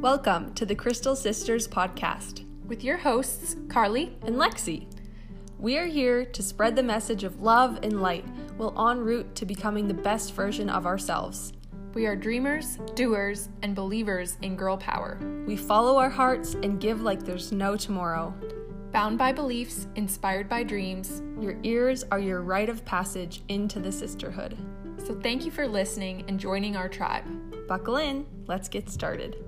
Welcome to the Crystal Sisters podcast with your hosts, Carly and Lexi. We are here to spread the message of love and light while en route to becoming the best version of ourselves. We are dreamers, doers, and believers in girl power. We follow our hearts and give like there's no tomorrow. Bound by beliefs, inspired by dreams, your ears are your rite of passage into the sisterhood. So thank you for listening and joining our tribe. Buckle in, let's get started.